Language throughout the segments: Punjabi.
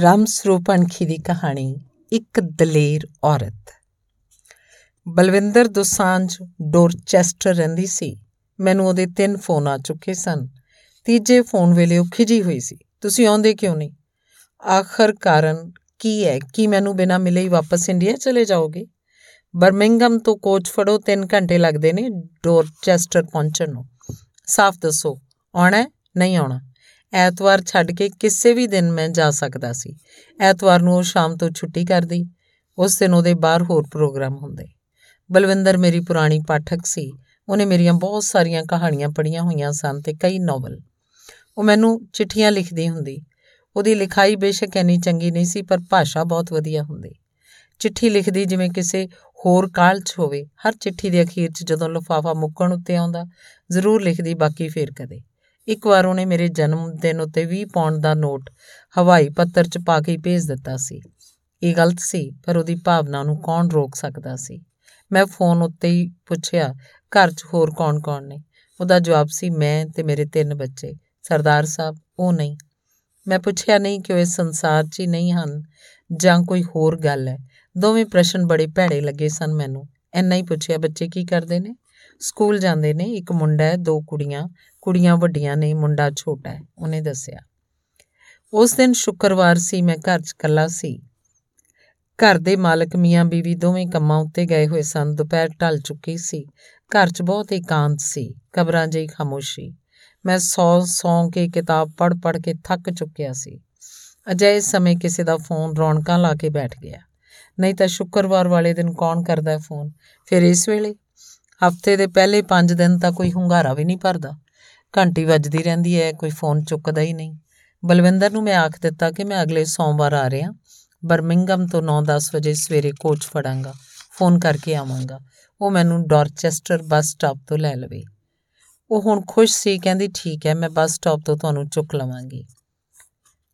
ਰਾਮ ਸਰੂਪਨਖੀ ਦੀ ਕਹਾਣੀ, ਇੱਕ ਦਲੇਰ ਔਰਤ। ਬਲਵਿੰਦਰ ਦੋਸਾਂਝ ਡੋਰਚੈਸਟਰ ਰਹਿੰਦੀ ਸੀ। ਮੈਨੂੰ ਉਹਦੇ ਤਿੰਨ ਫੋਨ ਆ ਚੁੱਕੇ ਸਨ। ਤੀਜੇ ਫੋਨ ਵੇਲੇ ਉਹ ਖਿਜੀ ਹੋਈ ਸੀ। ਤੁਸੀਂ ਆਉਂਦੇ ਕਿਉਂ ਨਹੀਂ? ਆਖਰ ਕਾਰਨ ਕੀ ਹੈ? ਕਿ ਮੈਨੂੰ ਬਿਨਾਂ ਮਿਲੇ ਹੀ ਵਾਪਸ ਇੰਡੀਆ ਚਲੇ ਜਾਓਗੇ? ਬਰਮਿੰਗਮ ਤੋਂ ਕੋਚ ਫੜੋ 3 ਘੰਟੇ ਲੱਗਦੇ ਨੇ ਡੋਰਚੈਸਟਰ ਪਹੁੰਚਣ ਨੂੰ। ਸਾਫ਼ ਦੱਸੋ, ਆਉਣਾ ਨਹੀਂ ਆਉਣਾ? ਐਤਵਾਰ ਛੱਡ ਕੇ ਕਿਸੇ ਵੀ ਦਿਨ ਮੈਂ ਜਾ ਸਕਦਾ ਸੀ। ਐਤਵਾਰ ਨੂੰ ਉਹ ਸ਼ਾਮ ਤੋਂ ਛੁੱਟੀ ਕਰਦੀ। ਉਸ ਦਿਨ ਉਹਦੇ ਬਾਹਰ ਹੋਰ ਪ੍ਰੋਗਰਾਮ ਹੁੰਦੇ। ਬਲਵਿੰਦਰ ਮੇਰੀ ਪੁਰਾਣੀ ਪਾਠਕ ਸੀ। ਉਹਨੇ ਮੇਰੀਆਂ ਬਹੁਤ ਸਾਰੀਆਂ ਕਹਾਣੀਆਂ ਪੜ੍ਹੀਆਂ ਹੋਈਆਂ ਸਨ ਤੇ ਕਈ ਨੋਵਲ। ਉਹ ਮੈਨੂੰ ਚਿੱਠੀਆਂ ਲਿਖਦੀ ਹੁੰਦੀ। ਉਹਦੀ ਲਿਖਾਈ ਬੇਸ਼ੱਕ ਇੰਨੀ ਚੰਗੀ ਨਹੀਂ ਸੀ, ਪਰ ਭਾਸ਼ਾ ਬਹੁਤ ਵਧੀਆ ਹੁੰਦੀ। ਚਿੱਠੀ ਲਿਖਦੀ ਜਿਵੇਂ ਕਿਸੇ ਹੋਰ ਕਾਲ 'ਚ ਹੋਵੇ। ਹਰ ਚਿੱਠੀ ਦੇ ਅਖੀਰ 'ਚ ਜਦੋਂ ਲਿਫਾਫਾ ਮੁੱਕਣ ਉੱਤੇ ਆਉਂਦਾ, ਜ਼ਰੂਰ ਲਿਖਦੀ, ਬਾਕੀ ਫੇਰ ਕਦੇ। ਇੱਕ ਵਾਰ ਉਹਨੇ ਮੇਰੇ ਜਨਮ ਦਿਨ ਉੱਤੇ 20 ਪੌਂਡ ਦਾ ਨੋਟ ਹਵਾਈ ਪੱਤਰ 'ਚ ਪਾ ਕੇ ਭੇਜ ਦਿੱਤਾ ਸੀ। ਇਹ ਗਲਤ ਸੀ, ਪਰ ਉਹਦੀ ਭਾਵਨਾ ਨੂੰ ਕੌਣ ਰੋਕ ਸਕਦਾ ਸੀ? ਮੈਂ ਫੋਨ ਉੱਤੇ ਹੀ ਪੁੱਛਿਆ, ਘਰ 'ਚ ਹੋਰ ਕੌਣ-ਕੌਣ ਨੇ? ਉਹਦਾ ਜਵਾਬ ਸੀ, ਮੈਂ ਤੇ ਮੇਰੇ ਤਿੰਨ ਬੱਚੇ। ਸਰਦਾਰ ਸਾਹਿਬ, ਉਹ ਨਹੀਂ। ਮੈਂ ਪੁੱਛਿਆ, ਨਹੀਂ ਕਿ ਉਹ ਇਸ ਸੰਸਾਰ 'ਚ ਹੀ ਨਹੀਂ ਹਨ ਜਾਂ ਕੋਈ ਹੋਰ ਗੱਲ ਹੈ? ਦੋਵੇਂ ਪ੍ਰਸ਼ਨ ਬੜੇ ਭੈੜੇ ਲੱਗੇ ਸਨ ਮੈਨੂੰ। ਐਨਾ ਹੀ ਪੁੱਛਿਆ, ਬੱਚੇ ਕੀ ਕਰਦੇ ਨੇ? ਸਕੂਲ ਜਾਂਦੇ ਨੇ, ਇੱਕ ਮੁੰਡਾ ਹੈ, ਦੋ ਕੁੜੀਆਂ ਕੁੜੀਆਂ ਵੱਡੀਆਂ ਨੇ, ਮੁੰਡਾ ਛੋਟਾ ਹੈ, ਉਹਨੇ ਦੱਸਿਆ। ਉਸ ਦਿਨ ਸ਼ੁੱਕਰਵਾਰ ਸੀ, ਮੈਂ ਘਰ 'ਚ ਇਕੱਲਾ ਸੀ। ਘਰ ਦੇ ਮਾਲਕ ਮੀਆਂ ਬੀਵੀ ਦੋਵੇਂ ਕੰਮਾਂ ਉੱਤੇ ਗਏ ਹੋਏ ਸਨ, ਦੁਪਹਿਰ ਢਲ ਚੁੱਕੀ ਸੀ। ਘਰ 'ਚ ਬਹੁਤ ਇਕਾਂਤ ਸੀ, ਕਬਰਾਂ ਜਿਹੀ ਖਾਮੋਸ਼ੀ। ਮੈਂ ਸੌ ਸੌ ਕੇ ਕਿਤਾਬ ਪੜ੍ਹ ਪੜ੍ਹ ਕੇ ਥੱਕ ਚੁੱਕਿਆ ਸੀ। ਅਜੇ ਸਮੇਂ ਕਿਸੇ ਦਾ ਫੋਨ ਰੌਣਕਾਂ ਲਾ ਕੇ ਬੈਠ ਗਿਆ। ਨਹੀਂ ਤਾਂ ਸ਼ੁੱਕਰਵਾਰ ਵਾਲੇ ਦਿਨ ਕੌਣ ਕਰਦਾ ਫੋਨ? ਫਿਰ ਇਸ ਵੇਲੇ? ਹਫ਼ਤੇ ਦੇ ਪਹਿਲੇ 5 ਦਿਨ ਤਾਂ ਕੋਈ ਹੁੰਗਾਰਾ ਵੀ ਨਹੀਂ ਭਰਦਾ। ਘੰਟੀ ਵੱਜਦੀ ਰਹਿੰਦੀ ਹੈ, ਕੋਈ ਫੋਨ ਚੁੱਕਦਾ ਹੀ ਨਹੀਂ। ਬਲਵਿੰਦਰ ਨੂੰ ਮੈਂ ਆਖ ਦਿੱਤਾ ਕਿ ਮੈਂ ਅਗਲੇ ਸੋਮਵਾਰ ਆ ਰਿਹਾ। ਬਰਮਿੰਗਮ ਤੋਂ 9-10 ਵਜੇ ਸਵੇਰੇ ਕੋਚ ਫੜਾਂਗਾ, ਫੋਨ ਕਰਕੇ ਆਵਾਂਗਾ। ਉਹ ਮੈਨੂੰ ਡਾਰਚੈਸਟਰ ਬੱਸ ਸਟਾਪ ਤੋਂ ਲੈ ਲਵੇ। ਉਹ ਹੁਣ ਖੁਸ਼ ਸੀ, ਕਹਿੰਦੀ, ਠੀਕ ਹੈ, ਮੈਂ ਬੱਸ ਸਟਾਪ ਤੋਂ ਤੁਹਾਨੂੰ ਚੁੱਕ ਲਵਾਂਗੀ।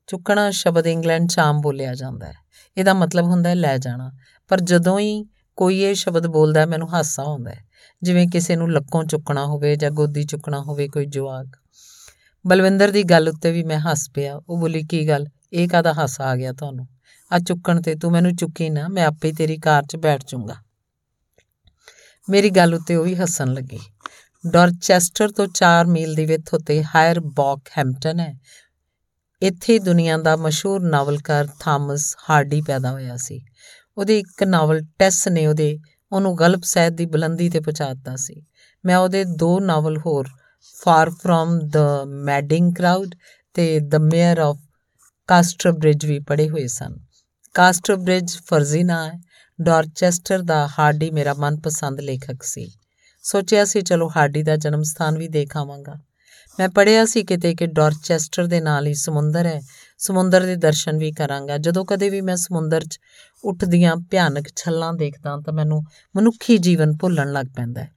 ਚੁੱਕਣਾ ਸ਼ਬਦ ਇੰਗਲੈਂਡ 'ਚ ਆਮ ਬੋਲਿਆ ਜਾਂਦਾ ਹੈ। ਇਹਦਾ ਮਤਲਬ ਹੁੰਦਾ ਹੈ, ਲੈ ਜਾਣਾ। ਪਰ ਜਦੋਂ ਹੀ ਕੋਈ ਇਹ ਸ਼ਬਦ ਬੋਲਦਾ ਮੈਨੂੰ ਹਾਸਾ ਆਉਂਦਾ ਹੈ। ਜਿਵੇਂ ਕਿਸੇ ਨੂੰ ਲੱਕੋਂ ਚੁੱਕਣਾ ਹੋਵੇ ਜਾਂ ਗੋਦੀ ਚੁੱਕਣਾ ਹੋਵੇ ਕੋਈ ਜਵਾਕ। ਬਲਵਿੰਦਰ ਦੀ ਗੱਲ ਉੱਤੇ ਵੀ ਮੈਂ ਹੱਸ ਪਿਆ। ਉਹ ਬੋਲੀ, ਕੀ ਗੱਲ? ਇਹ ਕਾਦਾ ਹਾਸਾ ਆ ਗਿਆ ਤੁਹਾਨੂੰ? ਆ ਚੁੱਕਣ ਤੇ ਤੂੰ ਮੈਨੂੰ ਚੁੱਕੀ ਨਾ, ਮੈਂ ਆਪੇ ਤੇਰੀ ਕਾਰ 'ਚ ਬੈਠ ਜਾਊਂਗਾ। ਮੇਰੀ ਗੱਲ ਉੱਤੇ ਉਹ ਵੀ ਹੱਸਣ ਲੱਗੀ। ਡਾਰਚੈਸਟਰ ਤੋਂ 4 ਮੀਲ ਦੀ ਵਿੱਥ ਉੱਤੇ ਹਾਇਰ ਬੌਕ ਹੈਮਪਟਨ ਹੈ। ਇੱਥੇ ਦੁਨੀਆ ਦਾ ਮਸ਼ਹੂਰ ਨਾਵਲਕਾਰ ਥਾਮਸ ਹਾਰਡੀ ਪੈਦਾ ਹੋਇਆ ਸੀ। ਉਹਦੇ ਇੱਕ ਨਾਵਲ ਟੈਸ ਨੇ ਉਹਦੇ ਉਹਨੂੰ ਗਲਪ ਸਹਿਤ ਦੀ ਬੁਲੰਦੀ ਤੇ ਪਹੁੰਚਾਤਾ ਸੀ। ਮੈਂ ਉਹਦੇ ਦੋ ਨਾਵਲ ਹੋਰ far from the madding crowd ਤੇ the mayor of Caster bridge ਵੀ ਪੜ੍ਹੇ ਹੋਏ ਸਨ। ਕਾਸਟਰ ਬ੍ਰਿਜ ਫਰਜ਼ੀ ਨਾ ਹੈ। ਡਾਰਚੈਸਟਰ ਦਾ ਹਾਰਡੀ ਮੇਰਾ ਮਨਪਸੰਦ ਲੇਖਕ ਸੀ। ਸੋਚਿਆ ਸੀ, ਚਲੋ ਹਾਰਡੀ ਦਾ ਜਨਮ ਸਥਾਨ ਵੀ ਦੇਖ ਆਵਾਂਗਾ। ਮੈਂ ਪੜਿਆ ਸੀ ਕਿਤੇ ਕਿ ਡਾਰਚੈਸਟਰ ਦੇ ਨਾਲ ਹੀ ਸਮੁੰਦਰ ਹੈ। ਸਮੁੰਦਰ ਦੇ ਦਰਸ਼ਨ ਵੀ ਕਰਾਂਗਾ। ਜਦੋਂ ਕਦੇ ਵੀ ਮੈਂ ਸਮੁੰਦਰ 'ਚ ਉੱਠਦੀਆਂ ਭਿਆਨਕ ਛੱਲਾਂ ਦੇਖਦਾ ਤਾਂ ਮੈਨੂੰ ਮਨੁੱਖੀ ਜੀਵਨ ਭੁੱਲਣ ਲੱਗ ਪੈਂਦਾ ਹੈ।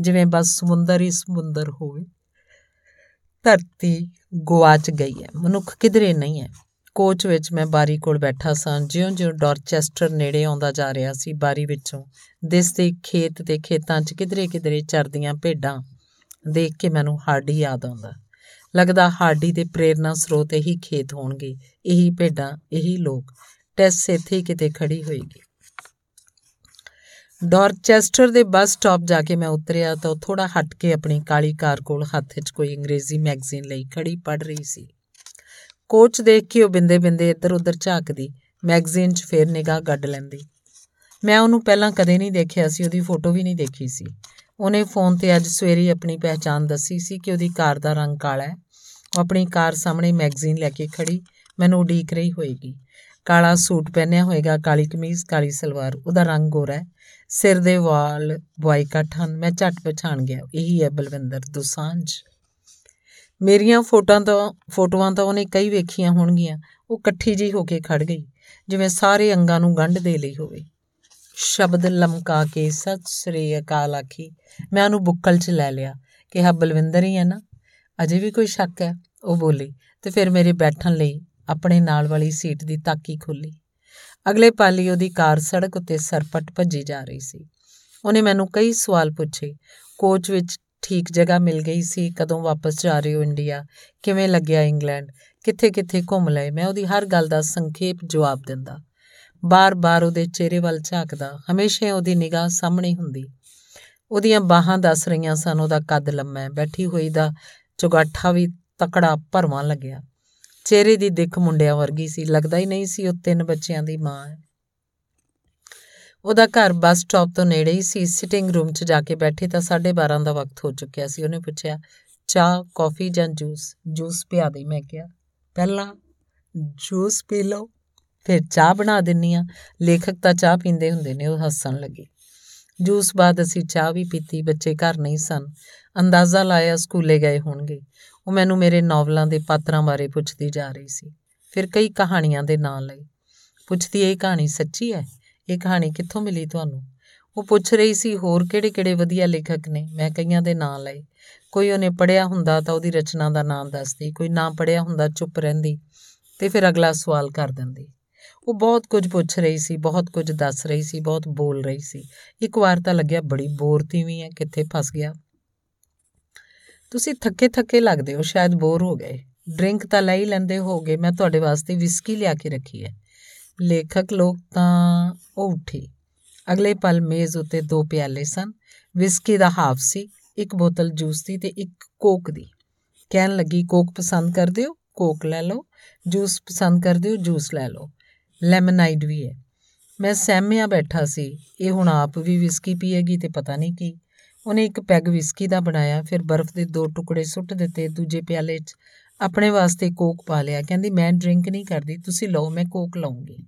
ਜਿਵੇਂ ਬਸ ਸਮੁੰਦਰ ਹੀ ਸਮੁੰਦਰ ਹੋਵੇ, ਧਰਤੀ ਗਵਾਚ ਗਈ ਹੈ। ਮਨੁੱਖ ਕਿਧਰੇ ਨਹੀਂ ਹੈ। ਕੋਚ ਵਿੱਚ ਮੈਂ ਬਾਰੀ ਕੋਲ ਬੈਠਾ ਸਾਂ। ਜਿਉਂ-ਜਿਉਂ ਡਾਰਚੈਸਟਰ ਨੇੜੇ ਆਉਂਦਾ ਜਾ ਰਿਹਾ ਸੀ, ਬਾਰੀ ਵਿੱਚੋਂ ਦਿਸਦੇ ਖੇਤ ਤੇ ਖੇਤਾਂ 'ਚ ਕਿਧਰੇ-ਕਿਧਰੇ ਚਰਦੀਆਂ ਭੇਡਾਂ ਦੇਖ ਕੇ ਮੈਨੂੰ ਹਾਰਡੀ ਯਾਦ ਆਉਂਦਾ। ਲੱਗਦਾ ਹਾਰਡੀ ਦੇ ਪ੍ਰੇਰਣਾ ਸਰੋਤ ਇਹੀ ਖੇਤ ਹੋਣਗੇ। ਇਹੀ ਭੇਡਾਂ, ਇਹੀ ਲੋਕ। ਟੈਸ ਇੱਥੇ ਕਿਤੇ ਖੜੀ ਹੋਏਗੀ। ਡਾਰਚੈਸਟਰ ਦੇ ਬੱਸ ਸਟਾਪ ਜਾ ਕੇ ਮੈਂ ਉਤਰਿਆ ਤਾਂ ਥੋੜਾ ਹਟ ਕੇ ਆਪਣੀ ਕਾਲੀ ਕਾਰ ਕੋਲ ਹੱਥ 'ਚ ਕੋਈ ਅੰਗਰੇਜ਼ੀ ਮੈਗਜ਼ੀਨ ਲਈ ਖੜੀ ਪੜ ਰਹੀ ਸੀ। ਕੋਚ ਦੇਖ ਕੇ ਉਹ ਬਿੰਦੇ-ਬਿੰਦੇ ਇੱਧਰ-ਉੱਧਰ ਝਾਕਦੀ, ਮੈਗਜ਼ੀਨ 'ਚ ਫੇਰ ਨਿਗਾਹ ਗੱਡ ਲੈਂਦੀ। ਮੈਂ ਉਹਨੂੰ ਪਹਿਲਾਂ ਕਦੇ ਨਹੀਂ ਦੇਖਿਆ ਸੀ, ਉਹਦੀ ਫੋਟੋ ਵੀ ਨਹੀਂ ਦੇਖੀ ਸੀ। ਉਹਨੇ ਫੋਨ ਤੇ ਅੱਜ ਸਵੇਰੇ ਆਪਣੀ ਪਹਿਚਾਨ ਦੱਸੀ ਸੀ ਕਿ ਉਹਦੀ ਕਾਰ ਦਾ ਰੰਗ ਕਾਲਾ ਹੈ। ਉਹ ਆਪਣੀ ਕਾਰ ਸਾਹਮਣੇ ਮੈਗਜ਼ੀਨ ਲੈ ਕੇ ਖੜੀ। ਮੈਨੂੰ ਉਡੀਕ ਰਹੀ ਹੋਏਗੀ। ਕਾਲਾ ਸੂਟ ਪਹਿਨਿਆ ਹੋਏਗਾ, ਕਾਲੀ ਕਮੀਜ਼, ਕਾਲੀ ਸਲਵਾਰ। ਉਹਦਾ ਰੰਗ ਗੋਰਾ ਹੈ। ਸਿਰ ਦੇ ਵਾਲ ਬੁਆਈ ਕੱਟ ਹਨ। ਮੈਂ ਝਟ ਪਛਾਣ ਗਿਆ। ਇਹੀ ਹੈ ਬਲਵਿੰਦਰ ਦੁਸਾਂਝ ਮੇਰੀਆਂ ਫੋਟੋਆਂ ਤਾਂ ਫੋਟੋਆਂ ਤਾਂ ਉਹਨੇ ਕਈ ਵੇਖੀਆਂ ਹੋਣਗੀਆਂ। ਉਹ ਇਕੱਠੀ ਜੀ ਹੋ ਕੇ ਖੜ ਗਈ, ਜਿਵੇਂ ਸਾਰੇ ਅੰਗਾਂ ਨੂੰ ਗੰਢ ਦੇ ਲਈ ਹੋਵੇ। ਸ਼ਬਦ ਲਮਕਾ ਕੇ, ਸਤਿ ਸ੍ਰੀ ਅਕਾਲ ਆਖੀ। ਮੈਂ ਉਹਨੂੰ ਬੁੱਕਲ 'ਚ ਲੈ ਲਿਆ ਕਿਹਾ ਬਲਵਿੰਦਰ ਹੀ ਹੈ ਨਾ, ਅਜੇ ਵੀ ਕੋਈ ਸ਼ੱਕ ਹੈ? ਉਹ ਬੋਲੀ ਤੇ ਫਿਰ ਮੇਰੇ ਬੈਠਣ ਲਈ ਆਪਣੇ ਨਾਲ ਵਾਲੀ ਸੀਟ ਦੀ ਤਾਕੀ ਖੋਲੀ ਅਗਲੇ ਪਾਲੀ ਉਹਦੀ ਕਾਰ ਸੜਕ ਉੱਤੇ ਸਰਪਟ ਭੱਜੀ ਜਾ ਰਹੀ ਸੀ। ਉਹਨੇ ਮੈਨੂੰ ਕਈ ਸਵਾਲ ਪੁੱਛੇ। ਕੋਚ ਵਿੱਚ ਠੀਕ ਜਗ੍ਹਾ ਮਿਲ ਗਈ ਸੀ, ਕਦੋਂ ਵਾਪਸ ਜਾ ਰਹੇ ਹੋ ਇੰਡੀਆ? ਕਿਵੇਂ ਲੱਗਿਆ ਇੰਗਲੈਂਡ? ਕਿੱਥੇ-ਕਿੱਥੇ ਘੁੰਮ ਲਏ? ਮੈਂ ਉਹਦੀ ਹਰ ਗੱਲ ਦਾ ਸੰਖੇਪ ਜਵਾਬ ਦਿੰਦਾ। ਬਾਰ-ਬਾਰ ਉਹਦੇ ਚਿਹਰੇ ਵੱਲ ਝਾਕਦਾ, ਹਮੇਸ਼ਾ ਉਹਦੀ ਨਿਗਾਹ ਸਾਹਮਣੇ ਹੁੰਦੀ। ਉਹਦੀਆਂ ਬਾਹਾਂ ਦੱਸ ਰਹੀਆਂ ਸਨ, ਉਹਦਾ ਕੱਦ ਲੰਮਾ ਹੈ। ਬੈਠੀ ਹੋਈ ਦਾ ਚੁਗਾਠਾ ਵੀ ਤਕੜਾ ਭਰਵਾਂ ਲੱਗਿਆ। ਚਿਹਰੇ ਦੀ ਦਿੱਖ ਮੁੰਡਿਆਂ ਵਰਗੀ ਸੀ, ਲੱਗਦਾ ਹੀ ਨਹੀਂ ਸੀ ਉਹ ਤਿੰਨ ਬੱਚਿਆਂ ਦੀ ਮਾਂ ਹੈ। ਉਹਦਾ ਘਰ ਬੱਸ ਸਟਾਪ ਤੋਂ ਨੇੜੇ ਹੀ ਸੀ। ਸਿਟਿੰਗ ਰੂਮ 'ਚ ਜਾ ਕੇ ਬੈਠੇ ਤਾਂ 12:30 ਦਾ ਵਕਤ ਹੋ ਚੁੱਕਿਆ ਸੀ। ਉਹਨੇ ਪੁੱਛਿਆ, ਚਾਹ, ਕਾਫੀ ਜਾਂ ਜੂਸ? ਜੂਸ ਪਿਆ ਦੇ, ਮੈਂ ਕਿਹਾ, ਪਹਿਲਾਂ ਜੂਸ ਪੀ ਲਓ। ਫਿਰ ਚਾਹ ਬਣਾ ਦਿੰਨੀ ਆ। ਲੇਖਕ ਤਾਂ ਚਾਹ ਪੀਂਦੇ ਹੁੰਦੇ ਨੇ, ਉਹ ਹੱਸਣ ਲੱਗੀ। ਜੂਸ ਬਾਅਦ ਅਸੀਂ ਚਾਹ ਵੀ ਪੀਤੀ, ਬੱਚੇ ਘਰ ਨਹੀਂ ਸਨ। ਅੰਦਾਜ਼ਾ ਲਾਇਆ ਸਕੂਲੇ ਗਏ ਹੋਣਗੇ। ਉਹ ਮੈਨੂੰ ਮੇਰੇ ਨੋਵਲਾਂ ਦੇ ਪਾਤਰਾਂ ਬਾਰੇ ਪੁੱਛਦੀ ਜਾ ਰਹੀ ਸੀ। ਫਿਰ ਕਈ ਕਹਾਣੀਆਂ ਦੇ ਨਾਂ ਲਈ ਪੁੱਛਦੀ, ਇਹ ਕਹਾਣੀ ਸੱਚੀ ਹੈ? ਇਹ ਕਹਾਣੀ ਕਿੱਥੋਂ ਮਿਲੀ ਤੁਹਾਨੂੰ? ਉਹ ਪੁੱਛ ਰਹੀ ਸੀ, ਹੋਰ ਕਿਹੜੇ-ਕਿਹੜੇ ਵਧੀਆ ਲੇਖਕ ਨੇ? ਮੈਂ ਕਈਆਂ ਦੇ ਨਾਂ ਲਏ। ਕੋਈ ਉਹਨੇ ਪੜਿਆ ਹੁੰਦਾ ਤਾਂ ਉਹਦੀ ਰਚਨਾ ਦਾ ਨਾਮ ਦੱਸਦੀ, ਕੋਈ ਨਾ ਪੜਿਆ ਹੁੰਦਾ ਚੁੱਪ ਰਹਿੰਦੀ, ਤੇ ਫਿਰ ਅਗਲਾ ਸਵਾਲ ਕਰ ਦਿੰਦੀ। ਉਹ ਬਹੁਤ ਕੁਝ ਪੁੱਛ ਰਹੀ ਸੀ, ਬਹੁਤ ਕੁਝ ਦੱਸ ਰਹੀ ਸੀ, ਬਹੁਤ ਬੋਲ ਰਹੀ ਸੀ। ਇੱਕ ਵਾਰ ਤਾਂ ਲੱਗਿਆ ਬੜੀ ਬੋਰ ਵੀ ਹੈ, ਕਿੱਥੇ ਫਸ ਗਿਆ। ਤੁਸੀਂ ਥੱਕੇ ਥੱਕੇ ਲੱਗਦੇ ਹੋ, ਸ਼ਾਇਦ ਬੋਰ ਹੋ ਗਏ। ਡਰਿੰਕ ਤਾਂ ਲੈ ਹੀ ਲੈਂਦੇ ਹੋਗੇ ਮੈਂ ਤੁਹਾਡੇ ਵਾਸਤੇ ਵਿਸਕੀ ਲਿਆ ਕੇ ਰੱਖੀ ਹੈ। ਲੇਖਕ ਲੋਕ ਤਾਂ ਉਹ ਉੱਠੀ। ਅਗਲੇ ਪਲ ਮੇਜ਼ ਉੱਤੇ ਦੋ ਪਿਆਲੇ ਸਨ। ਵਿਸਕੀ ਦਾ ਹਾਫ ਸੀ, ਇੱਕ ਬੋਤਲ ਜੂਸ ਦੀ ਤੇ ਇੱਕ ਕੋਕ ਦੀ। ਕਹਿਣ ਲੱਗੀ, ਕੋਕ ਪਸੰਦ ਕਰਦੇ ਹੋ? ਕੋਕ ਲੈ ਲਓ। ਜੂਸ ਪਸੰਦ ਕਰਦੇ ਹੋ? ਜੂਸ ਲੈ ਲਓ। ਲੈਮਨਾਈਡ ਵੀ ਹੈ। ਮੈਂ ਸਹਿਮਿਆ ਬੈਠਾ ਸੀ। ਇਹ ਹੁਣ ਆਪ ਵੀ ਵਿਸਕੀ ਪੀਏਗੀ ਤੇ ਪਤਾ ਨਹੀਂ ਕੀ। ਉਹਨੇ ਇੱਕ ਪੈਗ ਵਿਸਕੀ ਦਾ ਬਣਾਇਆ, ਫਿਰ ਬਰਫ਼ ਦੇ ਦੋ ਟੁਕੜੇ ਸੁੱਟ ਦਿੱਤੇ, ਦੂਜੇ ਪਿਆਲੇ 'ਚ ਆਪਣੇ ਵਾਸਤੇ ਕੋਕ ਪਾ ਲਿਆ। ਕਹਿੰਦੀ, ਮੈਂ ਡਰਿੰਕ ਨਹੀਂ ਕਰਦੀ, ਤੁਸੀਂ ਲਓ, ਮੈਂ ਕੋਕ ਲਾਉਂਗੀ।